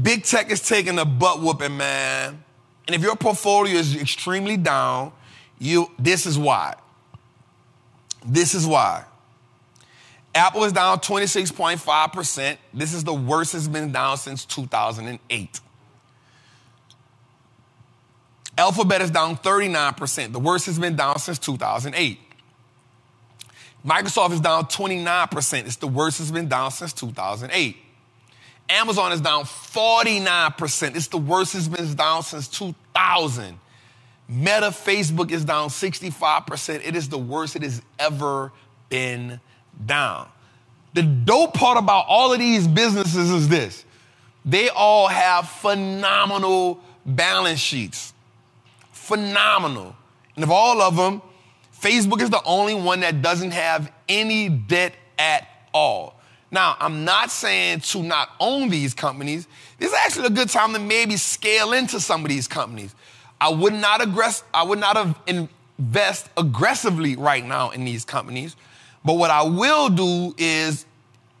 Big tech is taking a butt whooping, man. And if your portfolio is extremely down, you this is why. This is why. Apple is down 26.5%. This is the worst it's been down since 2008. Alphabet is down 39%. The worst it's been down since 2008. Microsoft is down 29%. It's the worst it's been down since 2008. Amazon is down 49%. It's the worst it's been down since 2000. Meta, Facebook is down 65%. It is the worst it has ever been down. The dope part about all of these businesses is this they all have phenomenal balance sheets. Phenomenal. And of all of them, Facebook is the only one that doesn't have any debt at all. Now, I'm not saying to not own these companies. This is actually a good time to maybe scale into some of these companies. I would not aggress, I would not invest aggressively right now in these companies. But what I will do is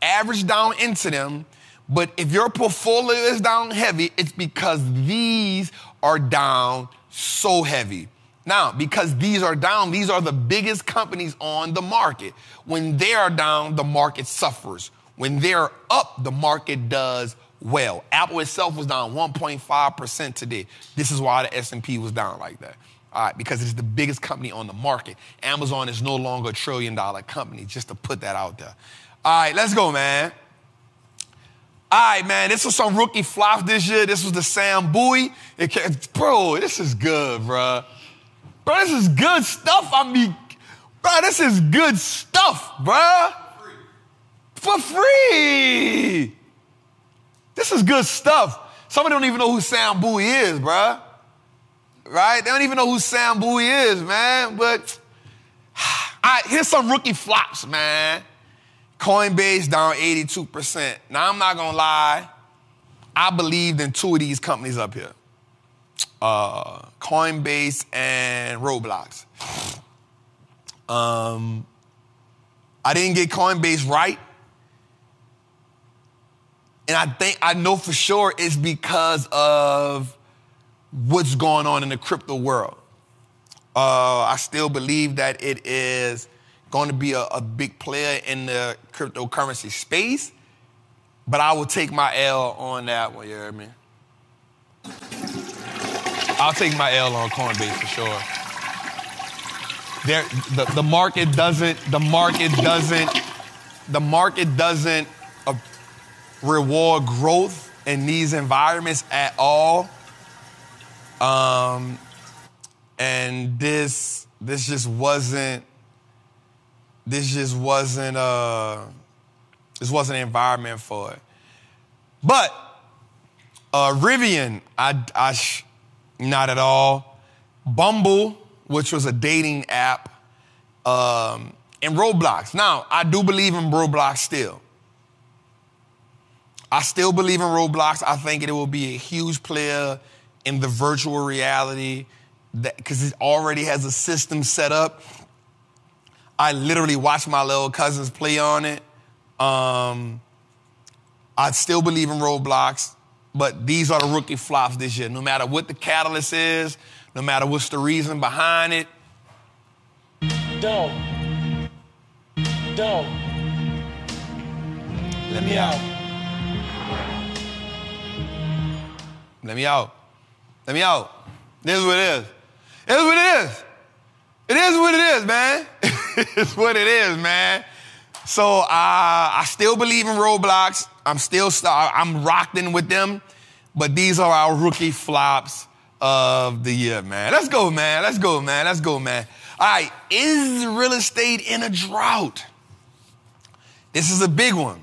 average down into them. But if your portfolio is down heavy, it's because these are down so heavy. Now, because these are down, these are the biggest companies on the market. When they are down, the market suffers. When they're up, the market does well. Apple itself was down 1.5% today. This is why the S&P was down like that. All right, because it's the biggest company on the market. Amazon is no longer a trillion dollar company, just to put that out there. All right, let's go, man. All right, man, this was some rookie flop this year. This was the Sam Bowie. Bro, this is good, bro. Bro, this is good stuff. I mean, bro, this is good stuff, bro. For free. This is good stuff. Some of them don't even know who Sam Bowie is, bro. Right? They don't even know who Sam Bowie is, man. But I, here's some rookie flops, man. Coinbase down 82%. Now, I'm not gonna lie, I believed in two of these companies up here uh, Coinbase and Roblox. Um, I didn't get Coinbase right. And I think I know for sure it's because of what's going on in the crypto world. Uh, I still believe that it is going to be a, a, big player in the cryptocurrency space, but I will take my L on that one, you hear me? I'll take my L on Coinbase for sure. There, the, the market doesn't, the market doesn't, the market doesn't reward growth in these environments at all. Um, and this, this just wasn't, this just wasn't, uh, this wasn't an environment for it. But uh, Rivian, I, I, not at all. Bumble, which was a dating app, um, and Roblox. Now, I do believe in Roblox still. I still believe in Roblox. I think it will be a huge player in the virtual reality because it already has a system set up. I literally watch my little cousins play on it. Um, I still believe in Roblox. But these are the rookie flops this year. No matter what the catalyst is, no matter what's the reason behind it. Don't. Don't. Let me out. Let me out. Let me out. This is what it is. It is what it is. It is what it is, man. it's what it is, man. So uh, I still believe in Roblox. I'm still I'm rocking with them. But these are our rookie flops of the year, man. Let's go, man. Let's go, man. Let's go, man. All right, is real estate in a drought? This is a big one.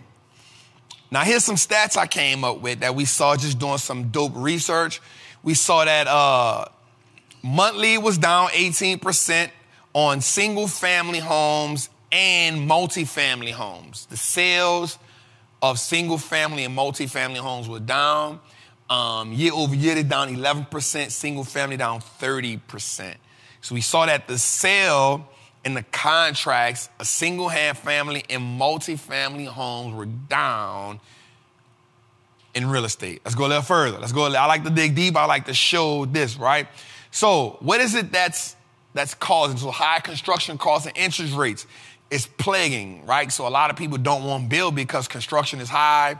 Now, here's some stats I came up with that we saw just doing some dope research. We saw that uh, monthly was down 18% on single family homes and multifamily homes. The sales of single family and multifamily homes were down. Um, year over year, they're down 11%, single family down 30%. So we saw that the sale and the contracts, a single hand family and multifamily homes were down in real estate. Let's go a little further. Let's go. I like to dig deep. I like to show this, right? So, what is it that's that's causing so high construction costs and interest rates? It's plaguing, right? So a lot of people don't want to build because construction is high,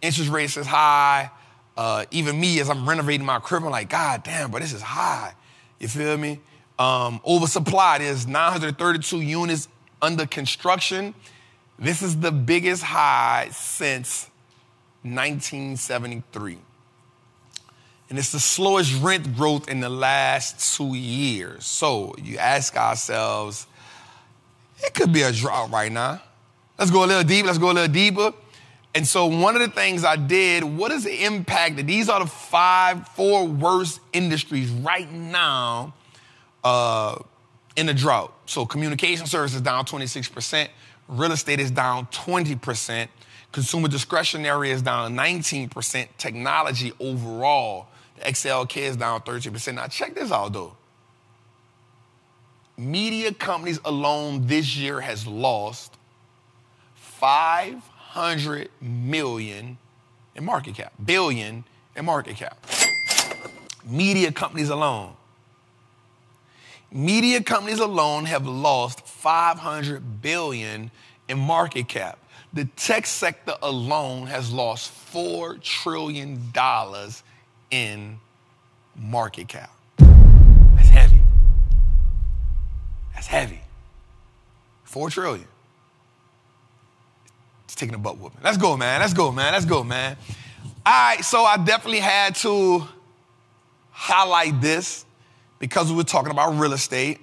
interest rates is high. Uh, even me, as I'm renovating my crib, I'm like, God damn, but this is high. You feel me? Um, oversupply. There's 932 units under construction. This is the biggest high since 1973. And it's the slowest rent growth in the last two years. So you ask ourselves, it could be a drought right now. Let's go a little deeper. Let's go a little deeper. And so one of the things I did, what is the impact that these are the five, four worst industries right now uh, in the drought. So communication services down 26%, real estate is down 20%, consumer discretionary is down 19%, technology overall, the XLK is down 13%. Now check this out though. Media companies alone this year has lost 500 million in market cap, billion in market cap. Media companies alone. Media companies alone have lost 500 billion in market cap. The tech sector alone has lost 4 trillion dollars in market cap. That's heavy. That's heavy. 4 trillion. It's taking a butt whooping. Let's go, man. Let's go, man. Let's go, man. All right, so I definitely had to highlight this because we were talking about real estate.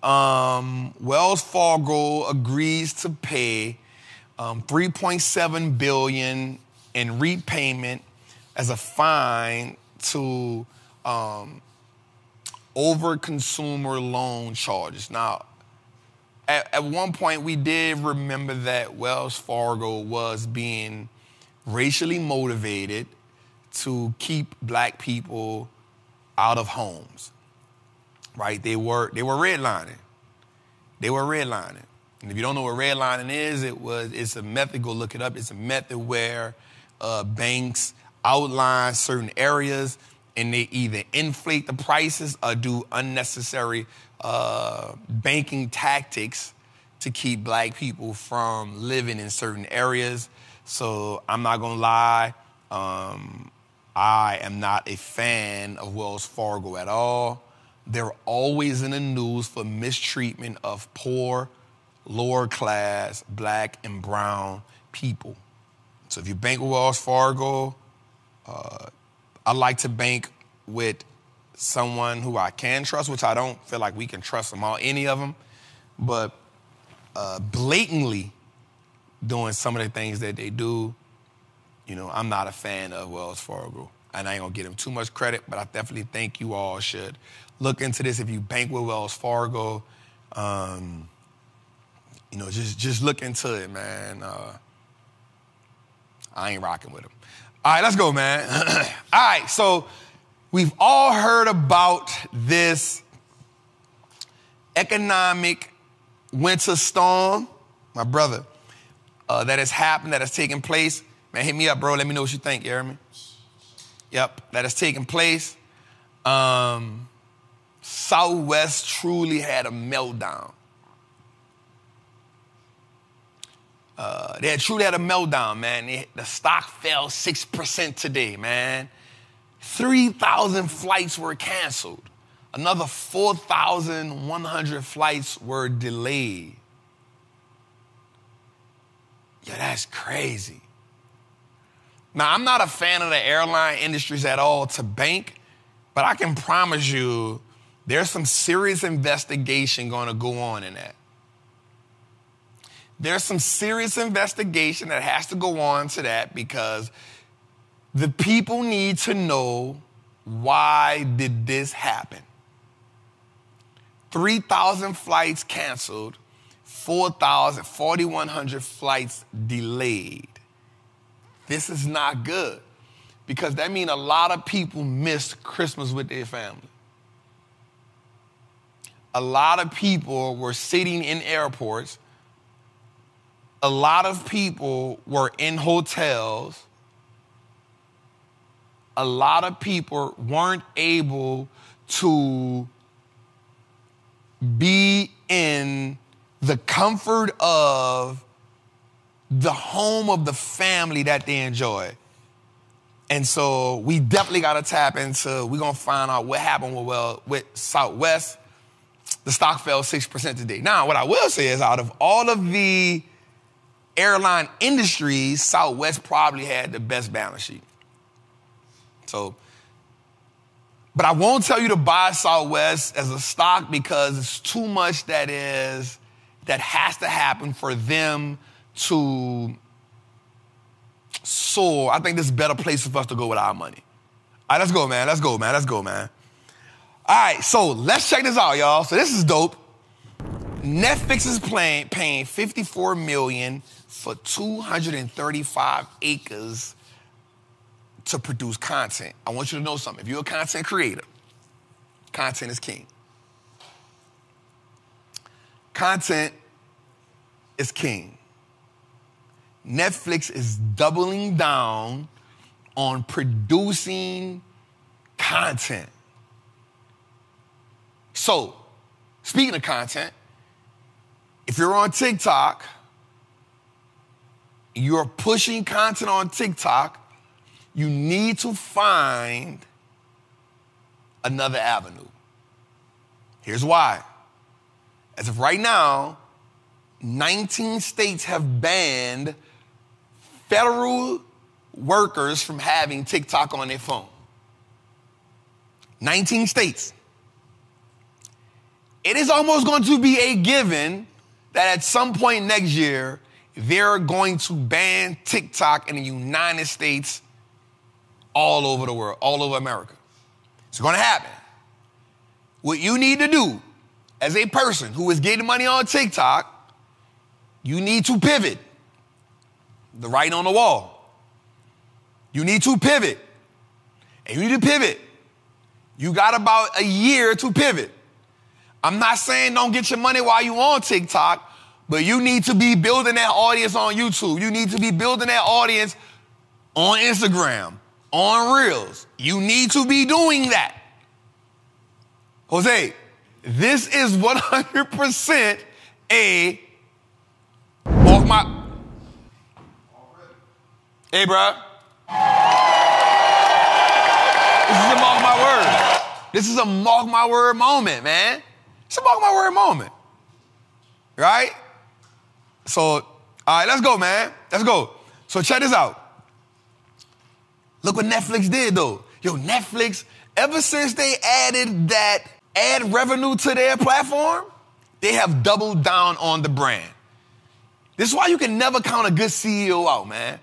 Um, Wells Fargo agrees to pay um, 3.7 billion in repayment as a fine to um, over consumer loan charges. Now, at, at one point, we did remember that Wells Fargo was being racially motivated to keep black people out of homes. Right? They were they were redlining. They were redlining. And if you don't know what redlining is, it was it's a method. Go look it up. It's a method where uh, banks outline certain areas and they either inflate the prices or do unnecessary uh, banking tactics to keep black people from living in certain areas. So I'm not gonna lie. Um, I am not a fan of Wells Fargo at all. They're always in the news for mistreatment of poor, lower class, black, and brown people. So if you bank with Wells Fargo, uh, I like to bank with someone who I can trust, which I don't feel like we can trust them all, any of them, but uh, blatantly doing some of the things that they do, you know, I'm not a fan of Wells Fargo. And I ain't gonna give them too much credit, but I definitely think you all should look into this. If you bank with Wells Fargo, um, you know, just just look into it, man. Uh, I ain't rocking with them. All right, let's go, man. all right, so we've all heard about this economic winter storm, my brother, uh, that has happened, that has taken place. Man, hit me up, bro. Let me know what you think, you hear me? Yep, that has taken place. Um, Southwest truly had a meltdown. Uh, they had truly had a meltdown, man. The stock fell 6% today, man. 3,000 flights were canceled. Another 4,100 flights were delayed. Yeah, that's crazy. Now, I'm not a fan of the airline industries at all to bank, but I can promise you there's some serious investigation going to go on in that. There's some serious investigation that has to go on to that because the people need to know why did this happen? 3,000 flights canceled, 4,000, 4,100 flights delayed. This is not good because that means a lot of people missed Christmas with their family. A lot of people were sitting in airports. A lot of people were in hotels. a lot of people weren't able to be in the comfort of the home of the family that they enjoy. And so we definitely got to tap into, we're going to find out what happened with, well, with Southwest. The stock fell 6% today. Now, what I will say is out of all of the airline industries, Southwest probably had the best balance sheet. So, but I won't tell you to buy Southwest as a stock because it's too much that is, that has to happen for them to soar. I think this is a better place for us to go with our money. All right, let's go, man. Let's go, man. Let's go, man. All right, so let's check this out, y'all. So this is dope. Netflix is playing, paying 54 million for 235 acres to produce content. I want you to know something. If you're a content creator, content is king. Content is king. Netflix is doubling down on producing content. So, speaking of content, if you're on TikTok, you're pushing content on TikTok, you need to find another avenue. Here's why. As of right now, 19 states have banned federal workers from having TikTok on their phone. 19 states. It is almost going to be a given that at some point next year, they're going to ban TikTok in the United States all over the world, all over America. It's going to happen. What you need to do as a person who is getting money on TikTok, you need to pivot the writing on the wall. You need to pivot. And you need to pivot. You got about a year to pivot. I'm not saying don't get your money while you on TikTok, but you need to be building that audience on YouTube. You need to be building that audience on Instagram, on Reels. You need to be doing that. Jose, this is 100% a my Hey, bro. This is a mark my word. This is a mark my word moment, man. It's a mark my word moment. Right? So, all right, let's go, man. Let's go. So check this out. Look what Netflix did though. Yo, Netflix, ever since they added that ad revenue to their platform, they have doubled down on the brand. This is why you can never count a good CEO out, man.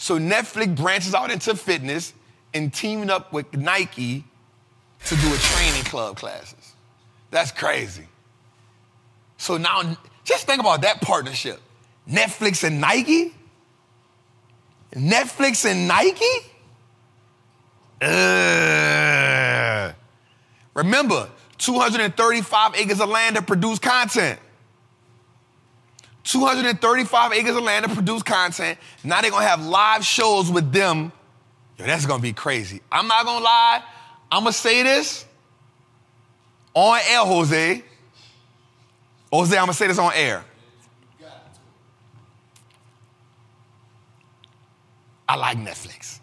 So Netflix branches out into fitness and teaming up with Nike to do a training club classes. That's crazy. So now, just think about that partnership. Netflix and Nike? Netflix and Nike? Ugh. Remember, 235 acres of land to produce content. 235 acres of land to produce content. Now they're gonna have live shows with them. Yo, that's gonna be crazy. I'm not gonna lie. I'm gonna say this on air, Jose. Jose, I'm gonna say this on air. I like Netflix.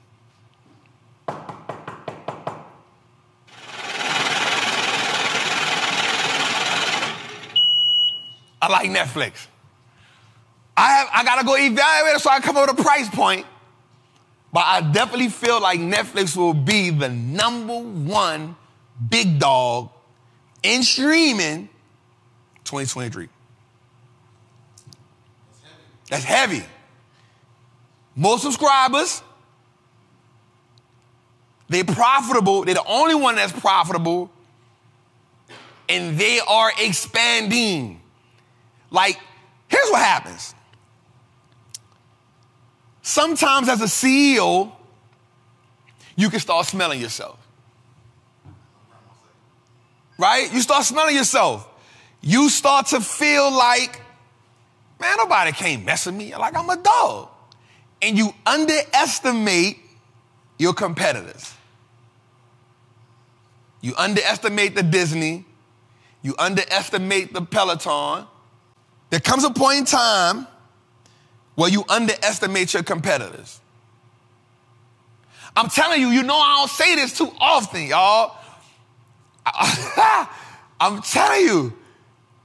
I like Netflix. I have I gotta go evaluate it so I come up with a price point. But I definitely feel like Netflix will be the number one big dog in streaming 2023. That's heavy. More subscribers. They're profitable. They're the only one that's profitable. And they are expanding. Like, here's what happens Sometimes, as a CEO, you can start smelling yourself. Right? You start smelling yourself. You start to feel like, man, nobody can't mess with me. Like I'm a dog. And you underestimate your competitors. You underestimate the Disney. You underestimate the Peloton. There comes a point in time where you underestimate your competitors. I'm telling you, you know I don't say this too often, y'all. I'm telling you,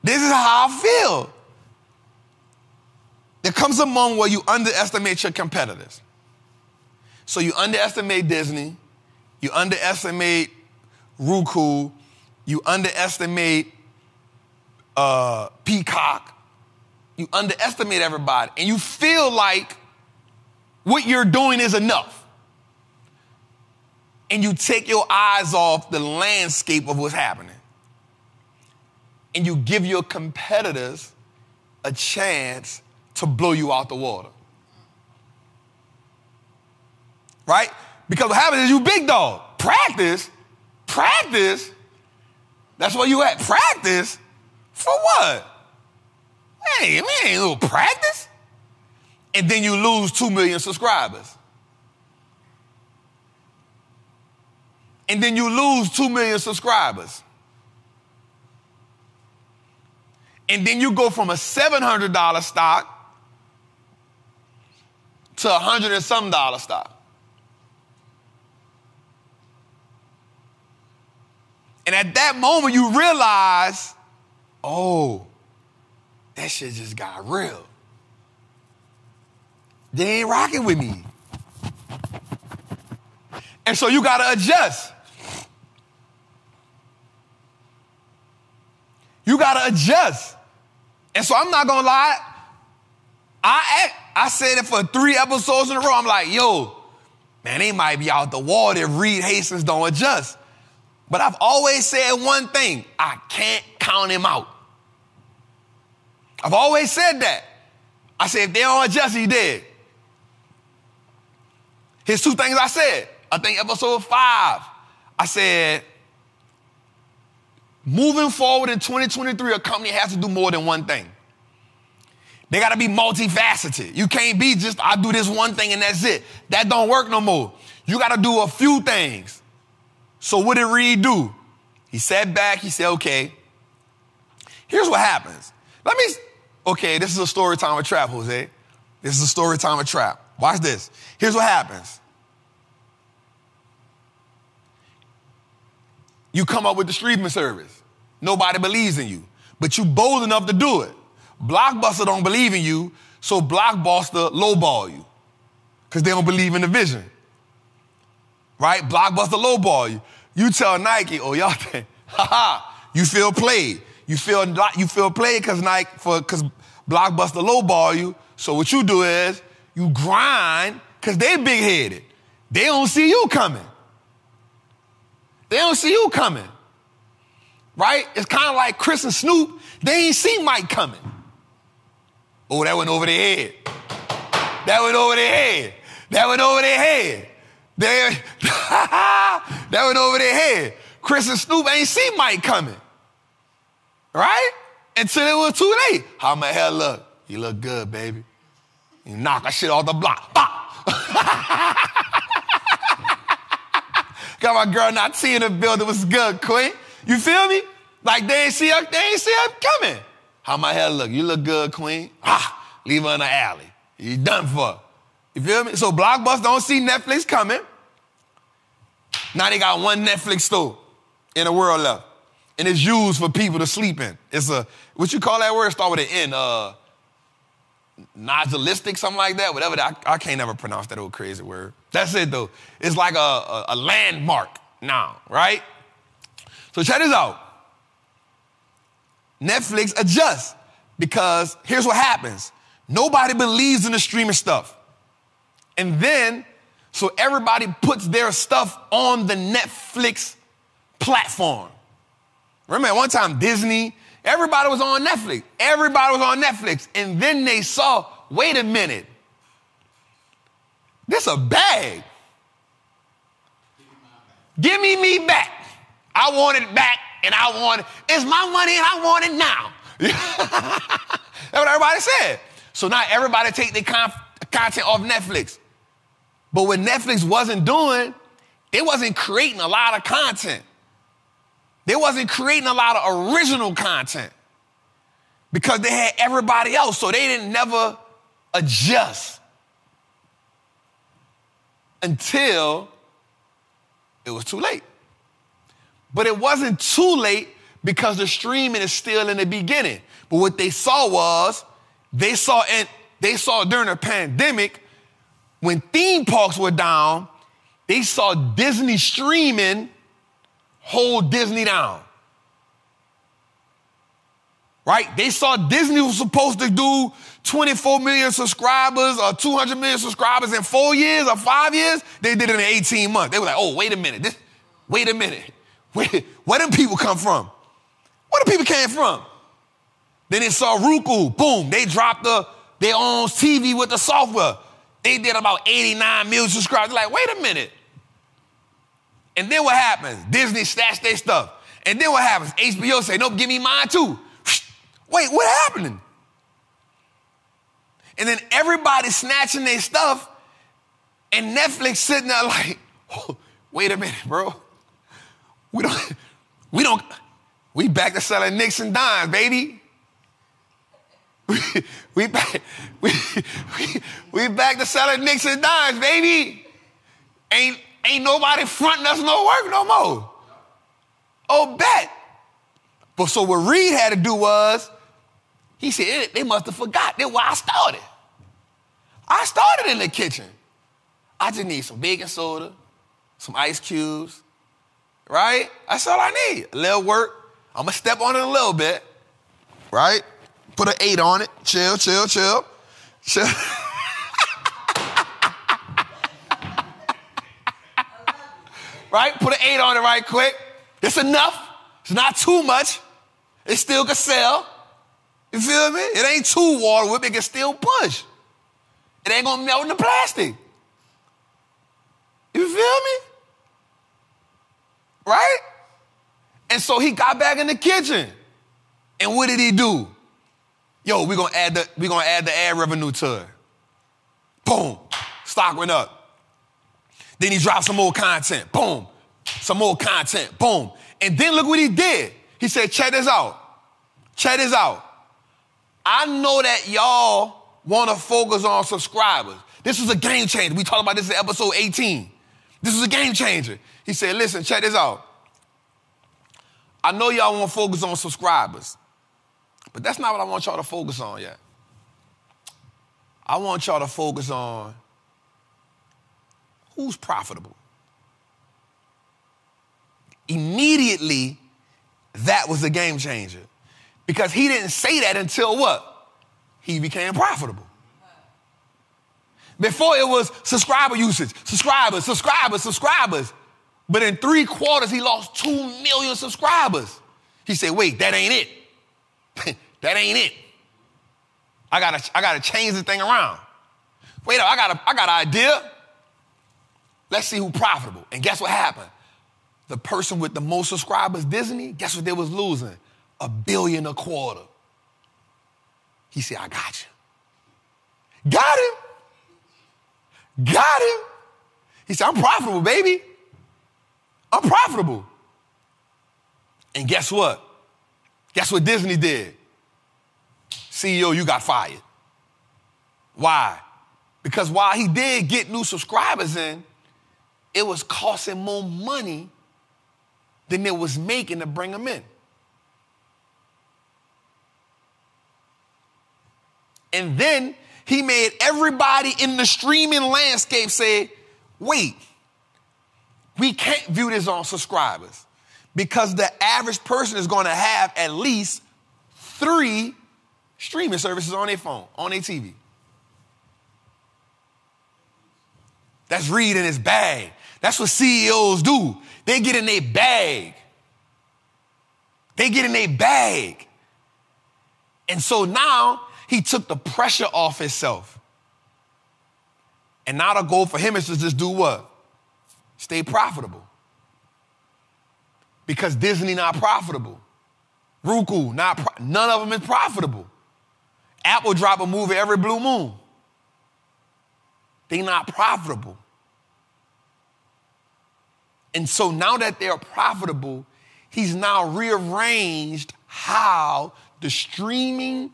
this is how I feel. There comes a moment where you underestimate your competitors. So you underestimate Disney, you underestimate Roku, you underestimate uh, Peacock, you underestimate everybody, and you feel like what you're doing is enough. And you take your eyes off the landscape of what's happening. And you give your competitors a chance to blow you out the water. Right? Because what happens is you big dog. Practice, practice. That's where you at. Practice for what? We ain't little practice. And then you lose two million subscribers. And then you lose two million subscribers. And then you go from a $700 stock to a hundred and some dollar stock. And at that moment, you realize, oh, that shit just got real. They ain't rocking with me. And so you gotta adjust. You gotta adjust. And so I'm not gonna lie. I I said it for three episodes in a row. I'm like, yo, man, they might be out the wall if Reed Hastings don't adjust. But I've always said one thing I can't count him out. I've always said that. I said, if they don't adjust, he did. Here's two things I said. I think episode five, I said, moving forward in 2023, a company has to do more than one thing. They got to be multifaceted. You can't be just, I do this one thing and that's it. That don't work no more. You got to do a few things. So what did Reed do? He sat back, he said, okay, here's what happens. Let me, okay, this is a story time of trap, Jose. This is a story time of trap. Watch this. Here's what happens. You come up with the streaming service. Nobody believes in you, but you bold enough to do it. Blockbuster don't believe in you, so Blockbuster lowball you because they don't believe in the vision. Right? Blockbuster lowball you. You tell Nike, oh y'all think, haha, you feel played. You feel you feel played because Nike for because Blockbuster lowball you. So what you do is you grind because they big headed. They don't see you coming. They don't see you coming. Right? It's kind of like Chris and Snoop. They ain't see Mike coming. Oh, that went over their head. That went over their head. That went over their head. They, that went over their head. Chris and Snoop ain't see Mike coming. Right? Until it was too late. How my hair look? You look good, baby. You knock that shit off the block. Got my girl not seeing the building was good, Queen. You feel me? Like they ain't see her, they ain't see her coming. How my hair look? You look good, queen. Ah, leave her in the alley. You done for. You feel me? So Blockbuster don't see Netflix coming. Now they got one Netflix store in the world left. And it's used for people to sleep in. It's a, what you call that word? Start with an N. Uh, nodulistic, something like that. Whatever that, I, I, can't never pronounce that old crazy word. That's it though. It's like a, a, a landmark now, right? So check this out. Netflix adjusts because here's what happens nobody believes in the streaming stuff. And then, so everybody puts their stuff on the Netflix platform. Remember, one time Disney, everybody was on Netflix. Everybody was on Netflix. And then they saw, wait a minute, this a bag. Give me me back. I want it back and I want it. It's my money and I want it now. That's what everybody said. So now everybody take their content off Netflix. But what Netflix wasn't doing, they wasn't creating a lot of content. They wasn't creating a lot of original content because they had everybody else, so they didn't never adjust until it was too late. But it wasn't too late because the streaming is still in the beginning. But what they saw was they saw and they saw during the pandemic when theme parks were down, they saw Disney streaming hold Disney down. Right? They saw Disney was supposed to do 24 million subscribers or 200 million subscribers in four years or five years. They did it in 18 months. They were like, oh, wait a minute. This, wait a minute. Where, them people come from? Where the people came from? Then they saw Roku. Boom. They dropped the their own TV with the software. They did about 89 million subscribers. They're like, wait a minute. And then what happens? Disney snatched their stuff. And then what happens? HBO say, nope, give me mine too. Wait, what happening? And then everybody snatching their stuff, and Netflix sitting there like, oh, wait a minute, bro. We don't, we don't, we back to selling nicks and dimes, baby. We, we back, we, we, we back to selling nicks and dimes, baby. Ain't, ain't nobody fronting us no work no more. Oh, bet. But so what Reed had to do was, he said, they must have forgot. That's why I started. I started in the kitchen. I just need some baking soda, some ice cubes, right? That's all I need. A little work. I'm gonna step on it a little bit, right? Put an eight on it. Chill, chill, chill, chill. right? Put an eight on it right quick. It's enough. It's not too much. It still can sell. You feel me? It ain't too water whip. It can still push. It ain't gonna melt in the plastic. You feel me? Right? And so he got back in the kitchen. And what did he do? Yo, we're gonna add the we're gonna add the ad revenue to it. Boom. Stock went up. Then he dropped some more content. Boom. Some more content. Boom. And then look what he did. He said, check this out. Check this out. I know that y'all want to focus on subscribers. This was a game changer. We talked about this in episode 18. This was a game changer. He said, listen, check this out. I know y'all want to focus on subscribers, but that's not what I want y'all to focus on yet. I want y'all to focus on who's profitable. Immediately, that was a game changer. Because he didn't say that until what? He became profitable. Before it was subscriber usage, subscribers, subscribers, subscribers. But in three quarters, he lost two million subscribers. He said, wait, that ain't it. that ain't it. I gotta, I gotta change the thing around. Wait up, I got, a, I got an idea. Let's see who's profitable. And guess what happened? The person with the most subscribers, Disney, guess what they was losing? A billion a quarter. He said, I got you. Got him. Got him. He said, I'm profitable, baby. I'm profitable. And guess what? Guess what Disney did? CEO, you got fired. Why? Because while he did get new subscribers in, it was costing more money than it was making to bring them in. And then he made everybody in the streaming landscape say, wait, we can't view this on subscribers because the average person is going to have at least three streaming services on their phone, on their TV. That's Reed in his bag. That's what CEOs do. They get in their bag. They get in their bag. And so now he took the pressure off himself. And now the goal for him is to just do what? Stay profitable. Because Disney not profitable. Roku not pro- none of them is profitable. Apple drop a movie every blue moon. They not profitable. And so now that they're profitable, he's now rearranged how the streaming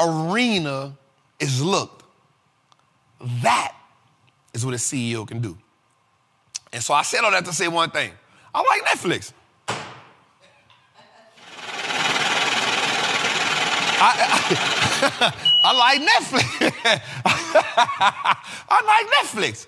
arena is looked. That is what a CEO can do. And so I said all that to say one thing. I like Netflix. I, I, I like Netflix. I like Netflix.